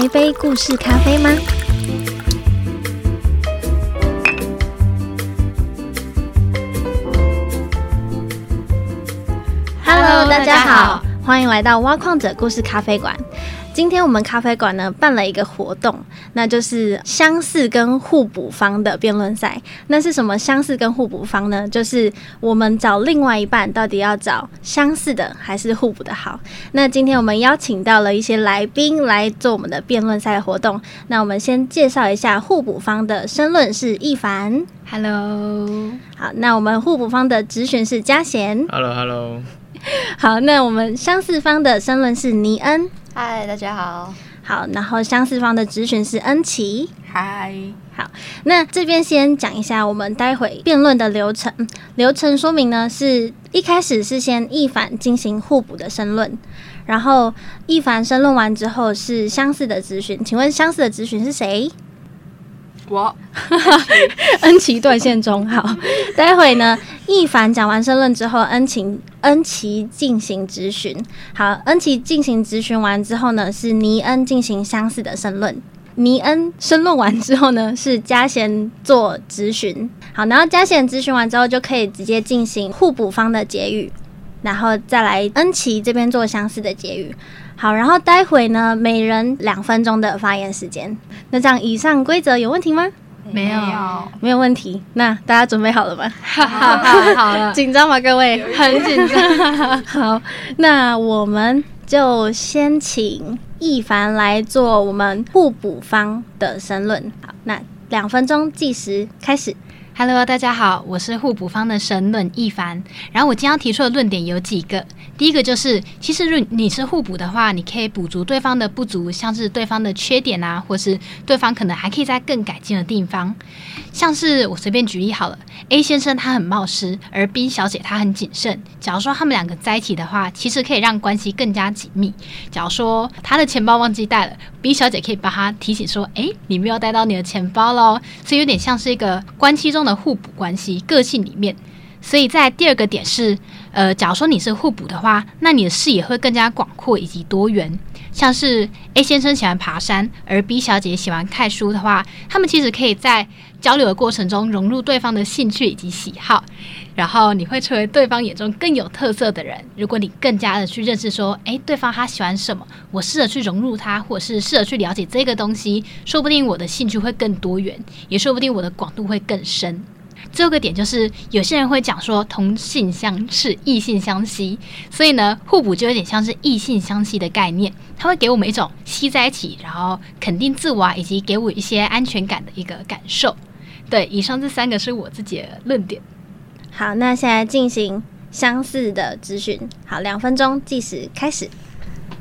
一杯故事咖啡吗？Hello，大家好，欢迎来到挖矿者故事咖啡馆。今天我们咖啡馆呢办了一个活动，那就是相似跟互补方的辩论赛。那是什么相似跟互补方呢？就是我们找另外一半到底要找相似的还是互补的好。那今天我们邀请到了一些来宾来做我们的辩论赛活动。那我们先介绍一下互补方的申论是一凡，Hello。好，那我们互补方的直选是嘉贤，Hello，Hello。好，那我们相似方的申论是尼恩。嗨，大家好。好，然后相似方的直选是恩琪。嗨，好。那这边先讲一下我们待会辩论的流程。流程说明呢，是一开始是先一凡进行互补的申论，然后一凡申论完之后是相似的咨询。请问相似的咨询是谁？我 恩琪断线中，好，待会呢，一凡讲完申论之后，恩晴恩琪进行质询。好，恩琪进行质询完之后呢，是尼恩进行相似的申论。尼恩申论完之后呢，是嘉贤做质询。好，然后嘉贤质询完之后，就可以直接进行互补方的结语，然后再来恩琪这边做相似的结语。好，然后待会呢，每人两分钟的发言时间。那这样，以上规则有问题吗？没有，没有问题。那大家准备好了吗？好好了，紧张吗？各位，很紧张。好，那我们就先请一凡来做我们互补方的申论。好，那两分钟计时开始。Hello，大家好，我是互补方的申论一凡。然后我今天要提出的论点有几个。第一个就是，其实如你是互补的话，你可以补足对方的不足，像是对方的缺点啊，或是对方可能还可以在更改进的地方。像是我随便举例好了，A 先生他很冒失，而 B 小姐她很谨慎。假如说他们两个在一起的话，其实可以让关系更加紧密。假如说他的钱包忘记带了，B 小姐可以帮他提醒说：“诶，你没有带到你的钱包喽。”所以有点像是一个关系中的互补关系，个性里面。所以在第二个点是，呃，假如说你是互补的话，那你的视野会更加广阔以及多元。像是 A 先生喜欢爬山，而 B 小姐喜欢看书的话，他们其实可以在交流的过程中融入对方的兴趣以及喜好，然后你会成为对方眼中更有特色的人。如果你更加的去认识说，诶，对方他喜欢什么，我试着去融入他，或者是试着去了解这个东西，说不定我的兴趣会更多元，也说不定我的广度会更深。最后个点就是，有些人会讲说同性相斥，异性相吸，所以呢，互补就有点像是异性相吸的概念，它会给我们一种吸在一起，然后肯定自我以及给我一些安全感的一个感受。对，以上这三个是我自己的论点。好，那现在进行相似的咨询。好，两分钟计时开始。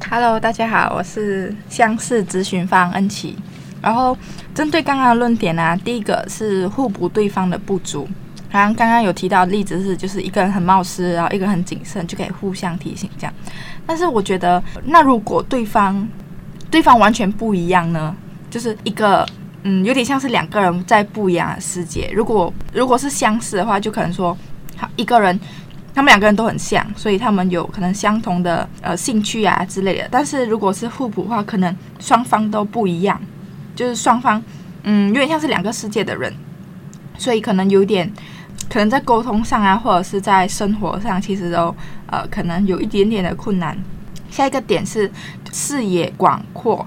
Hello，大家好，我是相似咨询方恩琪。然后针对刚刚的论点呢，第一个是互补对方的不足，好像刚刚有提到例子是，就是一个人很冒失，然后一个人很谨慎，就可以互相提醒这样。但是我觉得，那如果对方对方完全不一样呢？就是一个嗯，有点像是两个人在不一样的世界。如果如果是相似的话，就可能说，好一个人，他们两个人都很像，所以他们有可能相同的呃兴趣啊之类的。但是如果是互补的话，可能双方都不一样。就是双方，嗯，有点像是两个世界的人，所以可能有点，可能在沟通上啊，或者是在生活上，其实都呃，可能有一点点的困难。下一个点是视野广阔，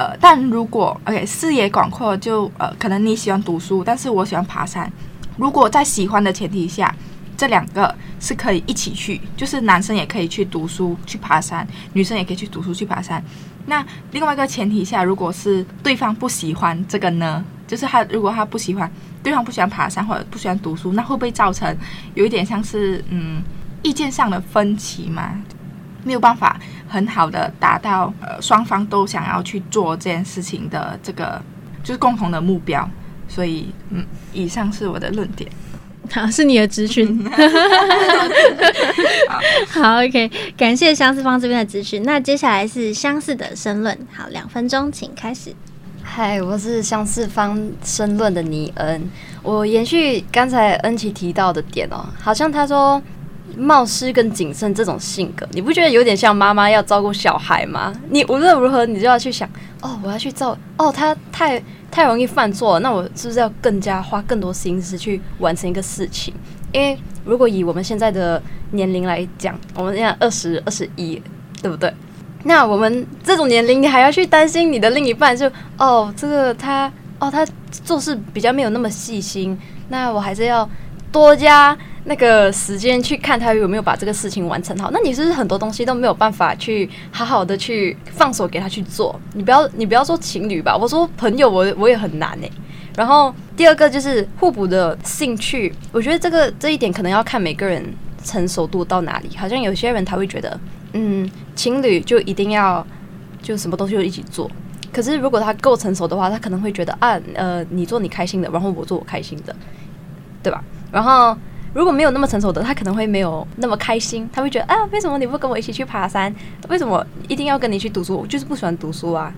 呃，但如果 OK 视野广阔，就呃，可能你喜欢读书，但是我喜欢爬山。如果在喜欢的前提下，这两个是可以一起去，就是男生也可以去读书去爬山，女生也可以去读书去爬山。那另外一个前提下，如果是对方不喜欢这个呢？就是他如果他不喜欢，对方不喜欢爬山或者不喜欢读书，那会不会造成有一点像是嗯意见上的分歧嘛？没有办法很好的达到呃双方都想要去做这件事情的这个就是共同的目标。所以嗯，以上是我的论点。好，是你的咨询。好，OK，感谢相似方这边的咨询。那接下来是相似的申论。好，两分钟，请开始。嗨，我是相似方申论的尼恩。我延续刚才恩琪提到的点哦，好像他说冒失跟谨慎这种性格，你不觉得有点像妈妈要照顾小孩吗？你无论如何，你就要去想，哦，我要去照，哦，他太太容易犯错，那我是不是要更加花更多心思去完成一个事情？因为如果以我们现在的年龄来讲，我们现在二十二十一，对不对？那我们这种年龄，你还要去担心你的另一半，就哦，这个他哦，他做事比较没有那么细心，那我还是要多加那个时间去看他有没有把这个事情完成好。那你是不是很多东西都没有办法去好好的去放手给他去做？你不要你不要说情侣吧，我说朋友，我我也很难诶、然后第二个就是互补的兴趣，我觉得这个这一点可能要看每个人成熟度到哪里。好像有些人他会觉得，嗯，情侣就一定要就什么东西都一起做。可是如果他够成熟的话，他可能会觉得啊，呃，你做你开心的，然后我做我开心的，对吧？然后如果没有那么成熟的，他可能会没有那么开心，他会觉得啊，为什么你不跟我一起去爬山？为什么一定要跟你去读书？我就是不喜欢读书啊，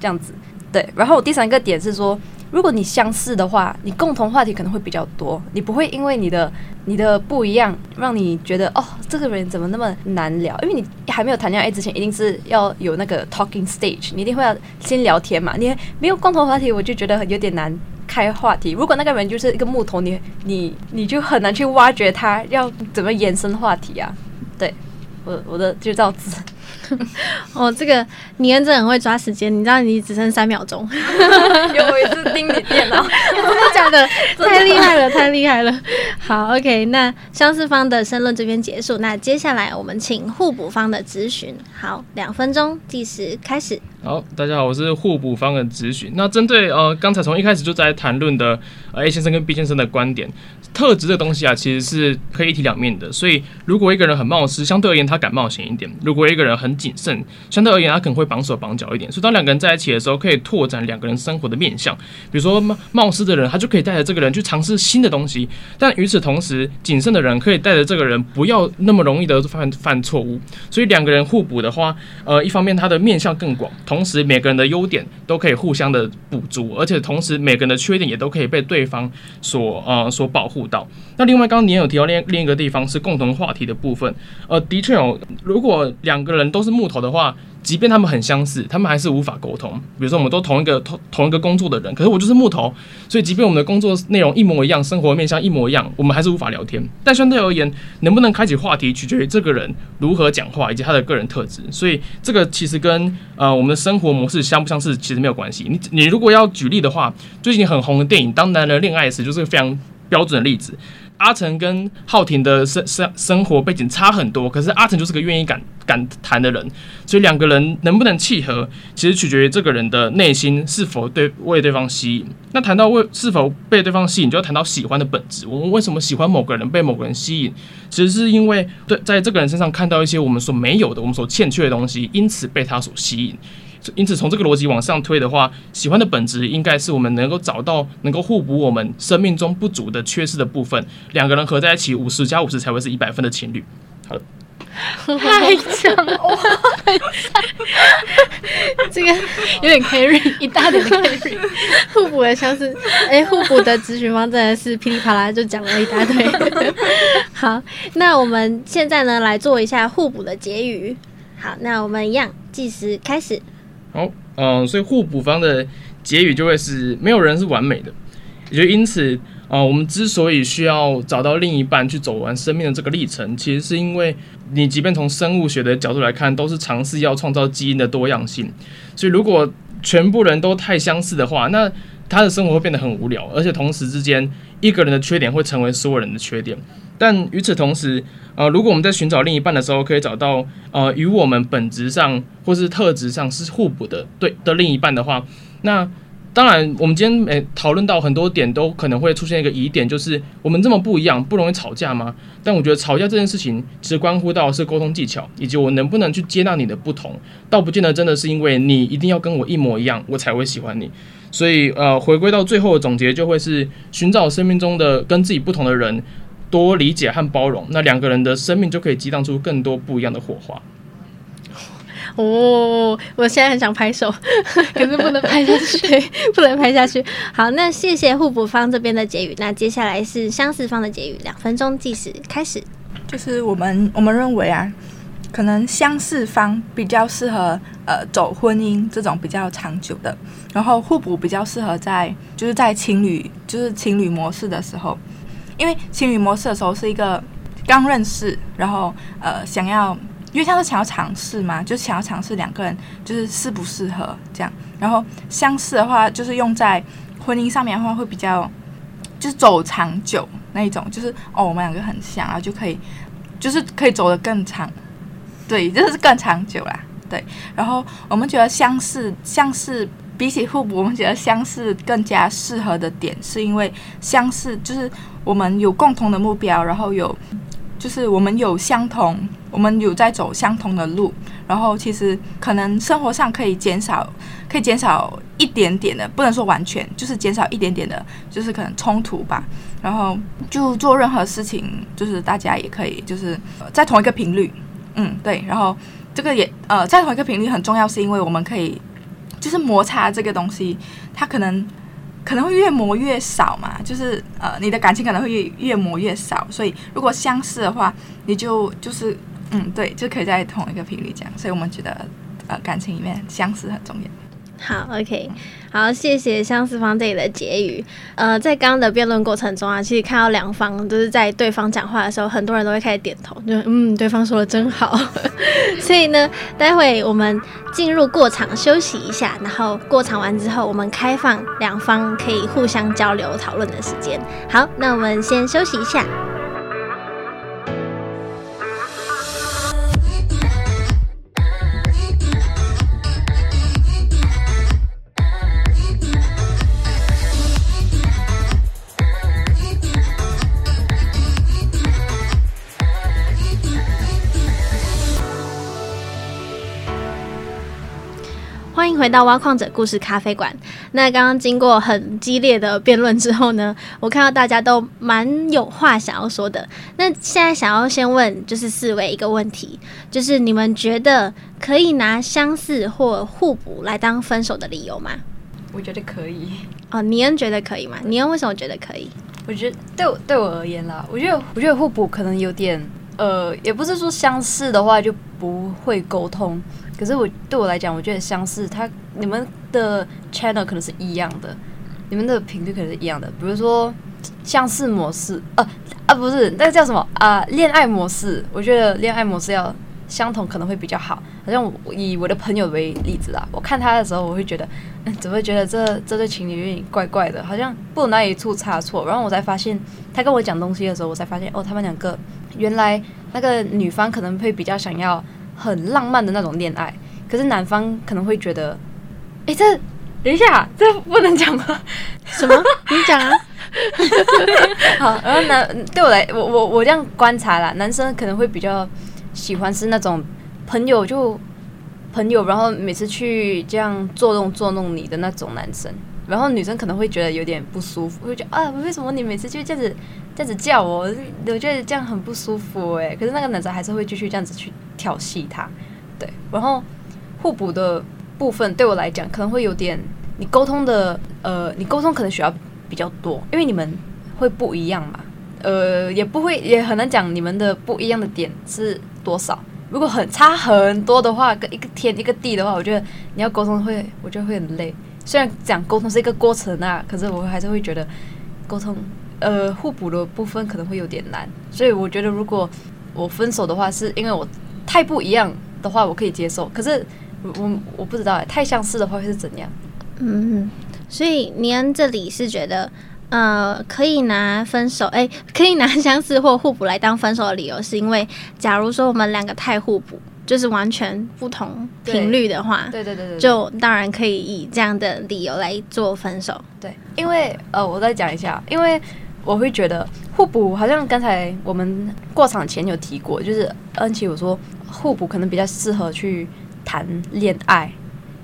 这样子。对，然后第三个点是说，如果你相似的话，你共同话题可能会比较多，你不会因为你的你的不一样，让你觉得哦，这个人怎么那么难聊？因为你还没有谈恋爱之前，一定是要有那个 talking stage，你一定会要先聊天嘛。你没有共同话题，我就觉得有点难开话题。如果那个人就是一个木头，你你你就很难去挖掘他要怎么延伸话题啊。对，我我的就这样子。哦，这个你恩真的很会抓时间，你知道你只剩三秒钟，有我一次盯你电脑，真的假的？太厉害了，太厉害了！好，OK，那相似方的申论这边结束，那接下来我们请互补方的咨询。好，两分钟计时开始。好，大家好，我是互补方的咨询。那针对呃刚才从一开始就在谈论的呃 A 先生跟 B 先生的观点，特质这东西啊，其实是可以一体两面的。所以如果一个人很冒失，相对而言他敢冒险一点；如果一个人很谨慎，相对而言他可能会绑手绑脚一点。所以当两个人在一起的时候，可以拓展两个人生活的面向。比如说冒冒失的人，他就可以带着这个人去尝试新的东西；但与此同时，谨慎的人可以带着这个人不要那么容易的犯犯错误。所以两个人互补的话，呃，一方面他的面向更广，同时每个人的优点都可以互相的补足，而且同时每个人的缺点也都可以被对方所呃所保护到。那另外，刚刚你也有提到另另一个地方是共同话题的部分，呃，的确有，如果两个人都是木头的话。即便他们很相似，他们还是无法沟通。比如说，我们都同一个同同一个工作的人，可是我就是木头，所以即便我们的工作内容一模一样，生活面向一模一样，我们还是无法聊天。但相对而言，能不能开启话题，取决于这个人如何讲话以及他的个人特质。所以这个其实跟呃我们的生活模式相不相似其实没有关系。你你如果要举例的话，最近很红的电影《当男人恋爱时》就是个非常标准的例子。阿成跟浩廷的生生生活背景差很多，可是阿成就是个愿意敢敢谈的人，所以两个人能不能契合，其实取决于这个人的内心是否对为对方吸引。那谈到为是否被对方吸引，就要谈到喜欢的本质。我们为什么喜欢某个人，被某个人吸引，其实是因为对在这个人身上看到一些我们所没有的、我们所欠缺的东西，因此被他所吸引。因此，从这个逻辑往上推的话，喜欢的本质应该是我们能够找到能够互补我们生命中不足的、缺失的部分。两个人合在一起，五十加五十才会是一百分的情侣。好了，太强了，这个有点 carry，一大点的 carry。互补的相似，哎、互补的咨询方真的是噼里啪啦就讲了一大堆。好，那我们现在呢来做一下互补的结语。好，那我们一样计时开始。好，嗯、所以互补方的结语就会是没有人是完美的，也就因此，呃，我们之所以需要找到另一半去走完生命的这个历程，其实是因为你即便从生物学的角度来看，都是尝试要创造基因的多样性。所以如果全部人都太相似的话，那他的生活会变得很无聊，而且同时之间，一个人的缺点会成为所有人的缺点。但与此同时，呃，如果我们在寻找另一半的时候，可以找到呃与我们本质上或是特质上是互补的对的另一半的话，那当然我们今天诶讨论到很多点都可能会出现一个疑点，就是我们这么不一样，不容易吵架吗？但我觉得吵架这件事情其实关乎到是沟通技巧，以及我能不能去接纳你的不同，倒不见得真的是因为你一定要跟我一模一样，我才会喜欢你。所以呃，回归到最后的总结，就会是寻找生命中的跟自己不同的人。多理解和包容，那两个人的生命就可以激荡出更多不一样的火花。哦，我现在很想拍手，可是不能拍下去，对，不能拍下去。好，那谢谢互补方这边的结语，那接下来是相似方的结语，两分钟计时开始。就是我们我们认为啊，可能相似方比较适合呃走婚姻这种比较长久的，然后互补比较适合在就是在情侣就是情侣模式的时候，因为情侣模式的时候是一个刚认识，然后呃想要因为他是想要尝试嘛，就想要尝试两个人就是适不适合这样，然后相似的话就是用在婚姻上面的话会比较就是走长久那一种，就是哦我们两个很像，然后就可以就是可以走得更长，对，就是更长久啦，对。然后我们觉得相似相似比起互补，我们觉得相似更加适合的点，是因为相似就是我们有共同的目标，然后有就是我们有相同，我们有在走相同的路，然后其实可能生活上可以减少，可以减少一点点的，不能说完全，就是减少一点点的，就是可能冲突吧。然后就做任何事情，就是大家也可以就是在同一个频率，嗯，对。然后这个也呃在同一个频率很重要，是因为我们可以就是摩擦这个东西，它可能可能会越磨越少嘛，就是呃你的感情可能会越越磨越少。所以如果相似的话，你就就是嗯对，就可以在同一个频率讲。所以我们觉得呃感情里面相似很重要。好，OK，好，谢谢相思方这里的结语。呃，在刚刚的辩论过程中啊，其实看到两方都是在对方讲话的时候，很多人都会开始点头，就嗯，对方说的真好。所以呢，待会我们进入过场休息一下，然后过场完之后，我们开放两方可以互相交流讨论的时间。好，那我们先休息一下。回到挖矿者故事咖啡馆。那刚刚经过很激烈的辩论之后呢，我看到大家都蛮有话想要说的。那现在想要先问，就是四位一个问题，就是你们觉得可以拿相似或互补来当分手的理由吗？我觉得可以。哦，尼恩觉得可以吗？尼恩为什么觉得可以？我觉得对我对我而言啦，我觉得我觉得互补可能有点呃，也不是说相似的话就不会沟通，可是我对我来讲，我觉得相似，它你们的 channel 可能是一样的，你们的频率可能是一样的。比如说相似模式，呃啊不是那个叫什么啊？恋爱模式，我觉得恋爱模式要相同可能会比较好。好像我以我的朋友为例子啊，我看他的时候，我会觉得，嗯，怎么会觉得这这对情侣有点怪怪的，好像不能哪里出差错。然后我才发现，他跟我讲东西的时候，我才发现，哦，他们两个原来那个女方可能会比较想要很浪漫的那种恋爱，可是男方可能会觉得，哎，这等一下，这不能讲吗？什么？你讲啊？好，然后男对我来，我我我这样观察啦，男生可能会比较喜欢是那种朋友就朋友，然后每次去这样作弄作弄你的那种男生，然后女生可能会觉得有点不舒服，会觉得啊，为什么你每次就这样子这样子叫我？我觉得这样很不舒服哎。可是那个男生还是会继续这样子去调戏他，对。然后互补的部分对我来讲可能会有点，你沟通的呃，你沟通可能需要比较多，因为你们会不一样嘛，呃，也不会也很难讲你们的不一样的点是多少。如果很差很多的话，跟一个天一个地的话，我觉得你要沟通会，我觉得会很累。虽然讲沟通是一个过程啊，可是我还是会觉得沟通呃互补的部分可能会有点难。所以我觉得如果我分手的话，是因为我太不一样的话，我可以接受。可是我我不知道哎，太相似的话会是怎样？嗯，所以尼恩这里是觉得，呃，可以拿分手，哎、可以拿相似或互补来当分手的理由，是因为假如说我们两个太互补，就是完全不同频率的话，对对对对，就当然可以以这样的理由来做分手。对，因为呃，我再讲一下，因为我会觉得互补，好像刚才我们过场前有提过，就是恩琪有说互补可能比较适合去谈恋爱，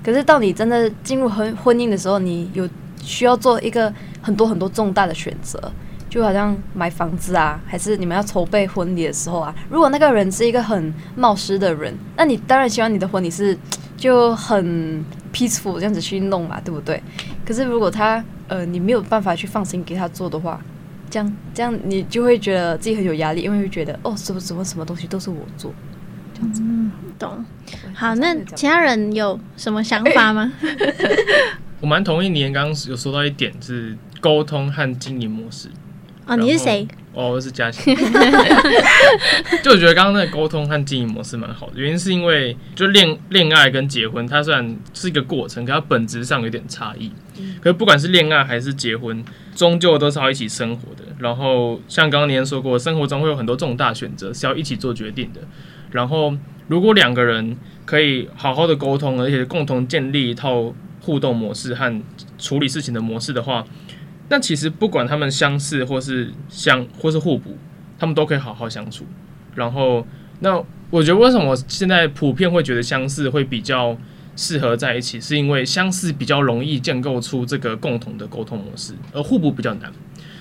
可是到你真的进入婚婚姻的时候，你有需要做一个很多很多重大的选择，就好像买房子啊，还是你们要筹备婚礼的时候啊，如果那个人是一个很冒失的人，那你当然希望你的婚礼是就很 peaceful 这样子去弄嘛，对不对？可是如果他呃你没有办法去放心给他做的话，这样这样你就会觉得自己很有压力，因为会觉得哦，什么什么什么东西都是我做，这样子。嗯，懂。好，那其他人有什么想法吗？我蛮同意你刚刚有说到一点是沟通和经营模式。哦，你是谁？哦，我是嘉欣。就我觉得刚刚那个沟通和经营模式蛮好的，原因是因为就恋恋爱跟结婚，它虽然是一个过程，可它本质上有点差异。可是不管是恋爱还是结婚，终究都是要一起生活的。然后像刚刚您说过，生活中会有很多重大选择是要一起做决定的。然后如果两个人可以好好的沟通，而且共同建立一套互动模式和处理事情的模式的话，那其实不管他们相似或是相或是互补，他们都可以好好相处。然后，那我觉得为什么现在普遍会觉得相似会比较适合在一起，是因为相似比较容易建构出这个共同的沟通模式，而互补比较难。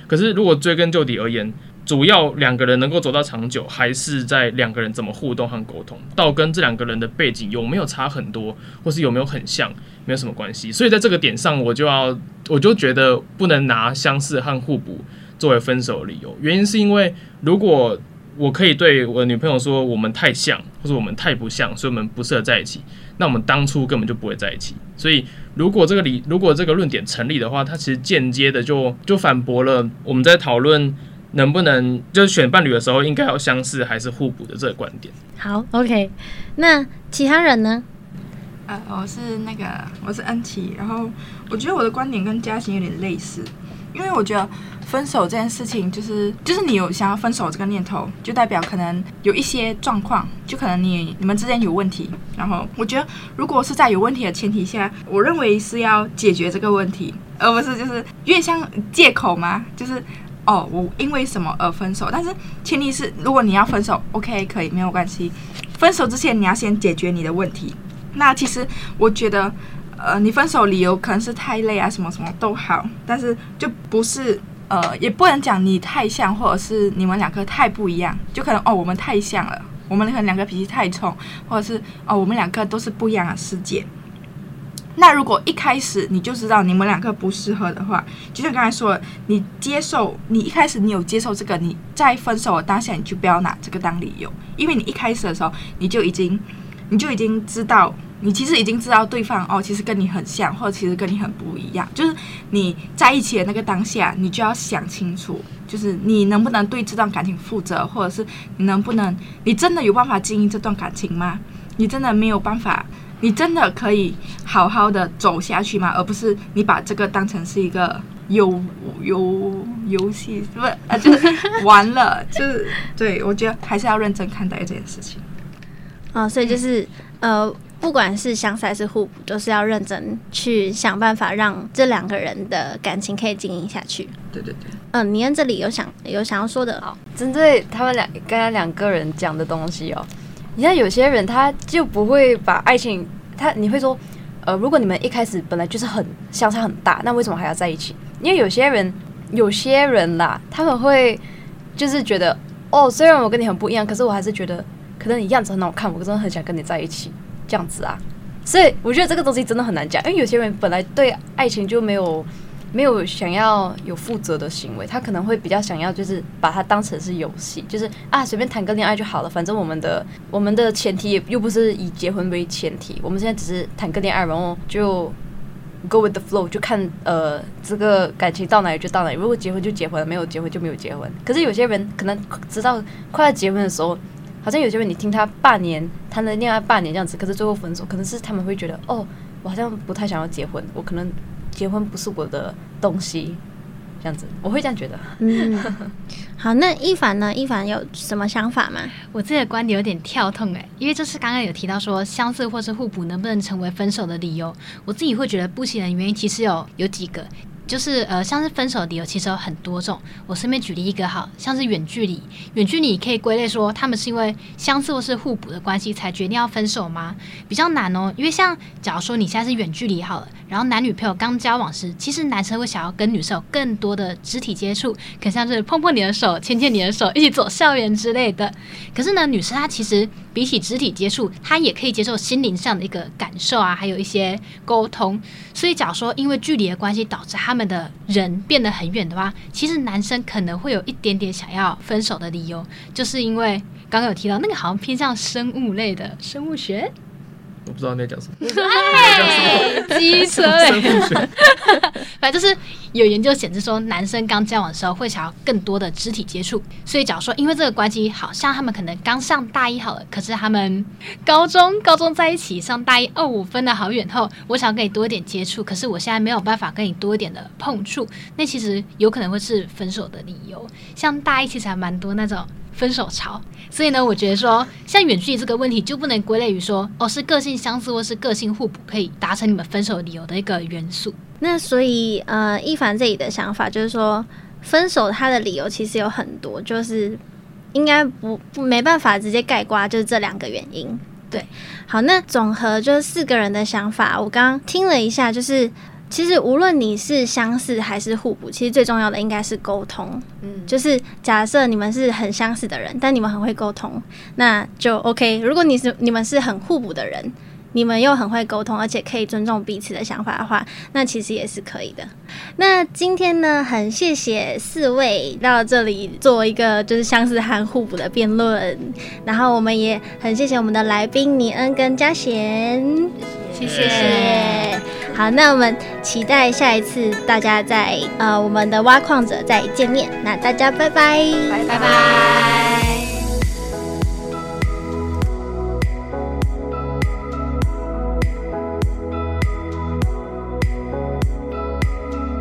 可是如果追根究底而言，主要两个人能够走到长久，还是在两个人怎么互动和沟通，到跟这两个人的背景有没有差很多，或是有没有很像，没有什么关系。所以在这个点上，我就要 我就觉得不能拿相似和互补作为分手理由。原因是因为如果我可以对我的女朋友说我们太像，或者我们太不像，所以我们不适合在一起，那我们当初根本就不会在一起。所以如果这个理如果这个论点成立的话，它其实间接的就就反驳了我们在讨论。能不能就是选伴侣的时候，应该要相似还是互补的这个观点？好，OK。那其他人呢？呃，我是那个我是恩琪，然后我觉得我的观点跟嘉欣有点类似，因为我觉得分手这件事情，就是就是你有想要分手这个念头，就代表可能有一些状况，就可能你你们之间有问题。然后我觉得，如果是在有问题的前提下，我认为是要解决这个问题，而不是就是越像借口嘛，就是。哦，我因为什么而分手？但是前提是，如果你要分手，OK，可以没有关系。分手之前你要先解决你的问题。那其实我觉得，呃，你分手理由可能是太累啊，什么什么都好，但是就不是，呃，也不能讲你太像，或者是你们两个太不一样，就可能哦，我们太像了，我们可能两个脾气太冲，或者是哦，我们两个都是不一样的世界。那如果一开始你就知道你们两个不适合的话，就像刚才说，你接受你一开始你有接受这个，你在分手的当下你就不要拿这个当理由，因为你一开始的时候你就已经你就已经知道，你其实已经知道对方哦，其实跟你很像，或者其实跟你很不一样。就是你在一起的那个当下，你就要想清楚，就是你能不能对这段感情负责，或者是你能不能，你真的有办法经营这段感情吗？你真的没有办法。你真的可以好好的走下去吗？而不是你把这个当成是一个游游游戏，不是啊，就是完了，就是对我觉得还是要认真看待这件事情。哦，所以就是呃，不管是相似还是互补，都是要认真去想办法让这两个人的感情可以经营下去。对对对。嗯，你跟这里有想有想要说的哦，针对他们两刚才两个人讲的东西哦。你像有些人他就不会把爱情，他你会说，呃，如果你们一开始本来就是很相差很大，那为什么还要在一起？因为有些人，有些人啦，他们会就是觉得，哦，虽然我跟你很不一样，可是我还是觉得，可能你样子很好看，我真的很想跟你在一起，这样子啊。所以我觉得这个东西真的很难讲，因为有些人本来对爱情就没有。没有想要有负责的行为，他可能会比较想要，就是把它当成是游戏，就是啊，随便谈个恋爱就好了。反正我们的我们的前提又不是以结婚为前提，我们现在只是谈个恋爱，然后就 go with the flow，就看呃这个感情到哪里就到哪里。如果结婚就结婚，没有结婚就没有结婚。可是有些人可能知道快要结婚的时候，好像有些人你听他半年谈了恋爱半年这样子，可是最后分手，可能是他们会觉得哦，我好像不太想要结婚，我可能。结婚不是我的东西，这样子我会这样觉得。嗯，好，那一凡呢？一凡有什么想法吗？我自己的观点有点跳痛哎，因为这是刚刚有提到说相似或是互补能不能成为分手的理由，我自己会觉得不行的原因其实有有几个。就是呃，像是分手的理由其实有很多种。我顺便举例一个，好像是远距离，远距离可以归类说他们是因为相似或是互补的关系才决定要分手吗？比较难哦，因为像假如说你现在是远距离好了，然后男女朋友刚交往时，其实男生会想要跟女生有更多的肢体接触，可像是碰碰你的手、牵牵你的手、一起走校园之类的。可是呢，女生她其实比起肢体接触，他也可以接受心灵上的一个感受啊，还有一些沟通。所以，假如说因为距离的关系导致他们的人变得很远的话，其实男生可能会有一点点想要分手的理由，就是因为刚刚有提到那个好像偏向生物类的生物学，我不知道你在讲什么。哎，机车生嘞，反正就是有研究显示说，男生刚交往的时候会想要更多的肢体接触，所以假如说因为这个关系，好像他们可能刚上大一好了，可是他们高中高中在一起，上大一二五分的好远后，我想跟你多一点接触，可是我现在没有办法跟你多一点的碰触，那其实有可能会是分手的理由。像大一其实还蛮多那种。分手潮，所以呢，我觉得说，像远距离这个问题就不能归类于说，哦，是个性相似或是个性互补可以达成你们分手理由的一个元素。那所以呃，一凡这里的想法就是说，分手他的理由其实有很多，就是应该不不没办法直接概括，就是这两个原因。对，好，那总和就是四个人的想法，我刚刚听了一下，就是其实无论你是相似还是互补，其实最重要的应该是沟通。嗯，就是假设你们是很相似的人，但你们很会沟通，那就 OK。如果你是你们是很互补的人，你们又很会沟通，而且可以尊重彼此的想法的话，那其实也是可以的。那今天呢，很谢谢四位到这里做一个就是相似和互补的辩论，然后我们也很谢谢我们的来宾尼恩跟嘉贤，谢谢。好，那我们期待下一次大家在呃我们的挖矿者再见面。那大家拜拜，拜拜。